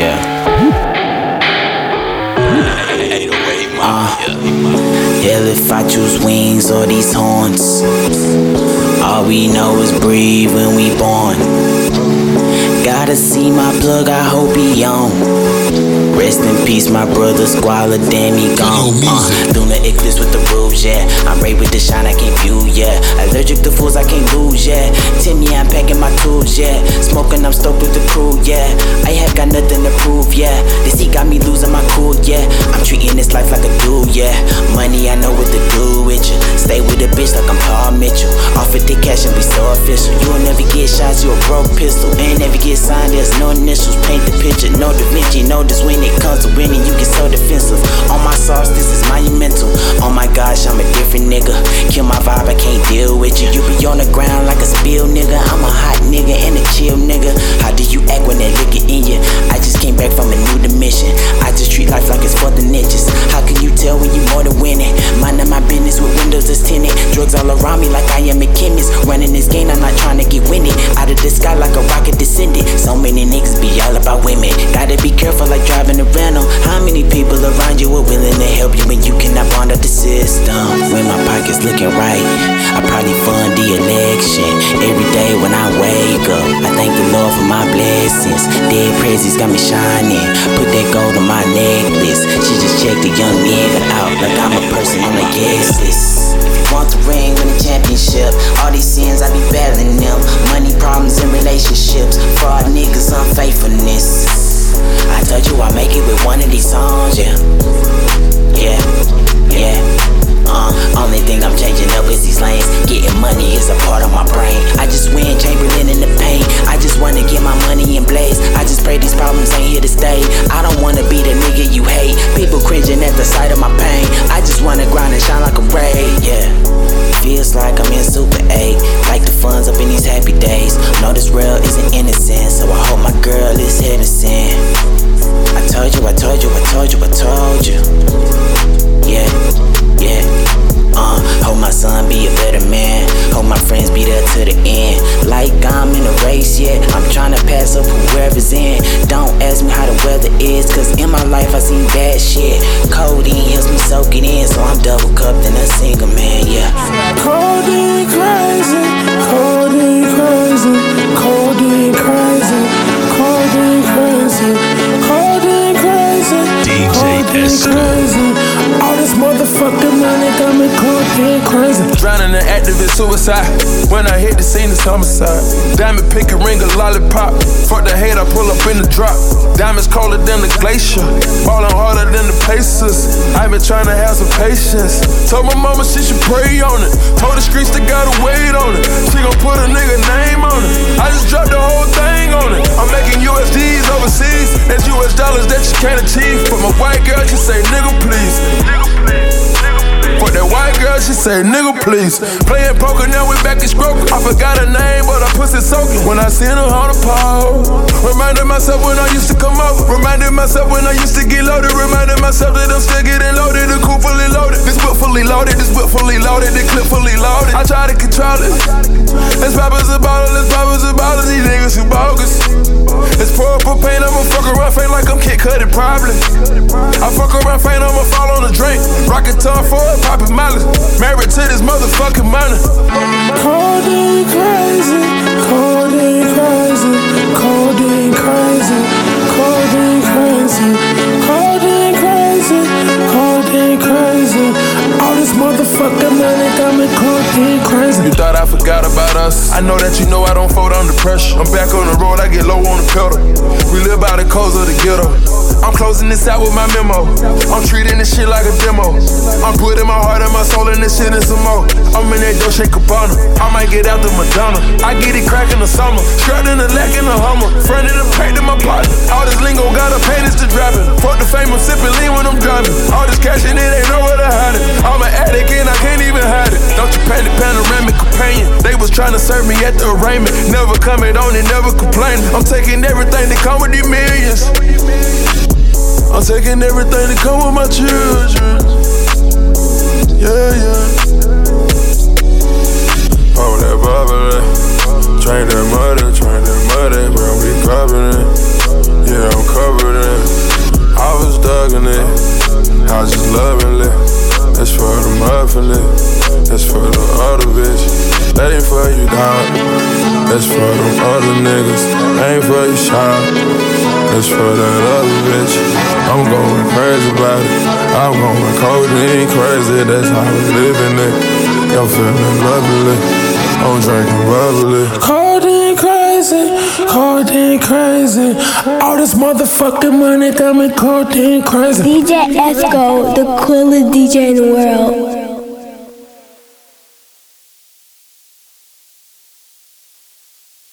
Yeah. Uh, Hell if I choose wings or these horns. All we know is breathe when we born. Gotta see my plug, I hope he on. Rest in peace, my brother Squalor, damn he gone. Uh, doing the eclipse with the rules, yeah. I'm ready with the shine, I can't view, yeah. Allergic to fools, I can't lose, yeah. Timmy, I'm packing my tools, yeah. Smoking, I'm stoked with the crew, yeah me losing my cool, yeah. I'm treating this life like a dude, yeah. Money, I know what to do with you. Stay with a bitch like I'm Paul Mitchell. Offer the cash and be so official. You'll never get shots, you a broke pistol. Ain't never get signed, there's no initials. Paint the picture, no Da Vinci, no this when it comes to winning, you get so defensive. On my sauce, this is monumental. Oh my gosh, I'm a different nigga. Kill my vibe, I can't deal with you. You be on the ground like a spill Drugs all around me like I am a chemist. Running this game, I'm not trying to get winded. Out of the sky like a rocket descended. So many niggas be all about women. Gotta be careful like driving a rental. How many help you when you cannot bond up the system? When my pocket's looking right, I probably fund the election. Every day when I wake up, I thank the Lord for my blessings. Dead praises got me shining. Put that gold on my necklace. She just checked the young nigga out like I'm a person on the guest list. Want the ring, win the championship. All these sins, I be battling them. Money problems in relationships. Fraud niggas, unfaithfulness. I told you I make it with one of these songs, yeah. Yeah, yeah. Uh, only thing I'm changing up is these lanes. Getting money is a part of my brain. I just win in the pain. I just wanna get my money blaze. I just pray these problems ain't here to stay. I don't wanna be the nigga you hate. People cringing at the sight of my pain. I just wanna grind and shine like a ray, yeah. Feels like I'm in Super 8. Like the funds up in these happy days. Know this world isn't in. Don't ask me how the weather is, cause in my life I seen bad shit. Codeine helps me soak it in, so I'm double cupped and a single man, yeah. Codeine crazy, codeine crazy, codeine crazy, codeine crazy, codeine crazy, DJ codeine crazy. Crazy. Drowning in Actavis suicide. When I hit the scene, it's homicide. Diamond pick a ring, a lollipop. Fuck the hate, I pull up in the drop. Diamonds colder than the glacier. Ballin' harder than the Pacers. i been trying to have some patience. Told my mama she should pray on it. Told the streets they gotta wait on it. She gon' put a nigga name on it. I just dropped the whole thing on it. I'm making USDs overseas. That's US dollars that you can't achieve. But my white girl, she say, nigga, please. She say, nigga, please. Playing poker, now we back in stroke. I forgot her name, but her pussy soaking. When I seen her on the pole, reminded myself when I used to come over. Reminded myself when I used to get loaded. Reminded myself that I'm still getting loaded. The coupe fully loaded. This whip fully loaded. This whip fully loaded. The clip fully loaded. I try to control it. Let's pop us a bottle. Let's pop us a bottle. These niggas who bogus. It's a pain. I'ma fuck around, faint like I'm Kid Cudi, probably. I fuck around, faint. I'ma fall on the drink. Rocket tongue for it, poppin' molly. Married to this motherfucking money. Codeine crazy, codeine crazy, codeine crazy, codeine crazy, codeine crazy, codeine crazy. All this motherfucking money got me codeine crazy. You thought I forgot about us? I know that you know I don't fold under pressure. I'm back on the road, I get low on the pedal. Codes of the ghetto. I'm closing this out with my memo. I'm treating this shit like a demo. I'm putting my heart and my soul in this shit and some more. I'm in that Dolce Gabbana. I might get out the Madonna. I get it crack in the summer. Strut in the lack in the Hummer. Front of the paint in my partner. All this lingo got a pain, it's the driving. Fuck the fame, I'm sipping lean when I'm driving. All this cash in it ain't nowhere to hide it. I'm an serve me at the arraignment. Never coming on and never complaining. I'm taking everything that come with these millions. I'm taking everything that come with my children. Yeah, yeah. Hold that bubble. Train that muddy, train that muddy, That ain't for you, dog. That's for them other niggas. Ain't for you, shot. That's for that other bitch. I'm going crazy about it. I'm going codeine crazy. That's how we living it. I'm feeling lovely. I'm drinking bubbly. Codeine crazy, codeine crazy. All this motherfucking money got me codeine crazy. DJ Esco, the coolest DJ in the world.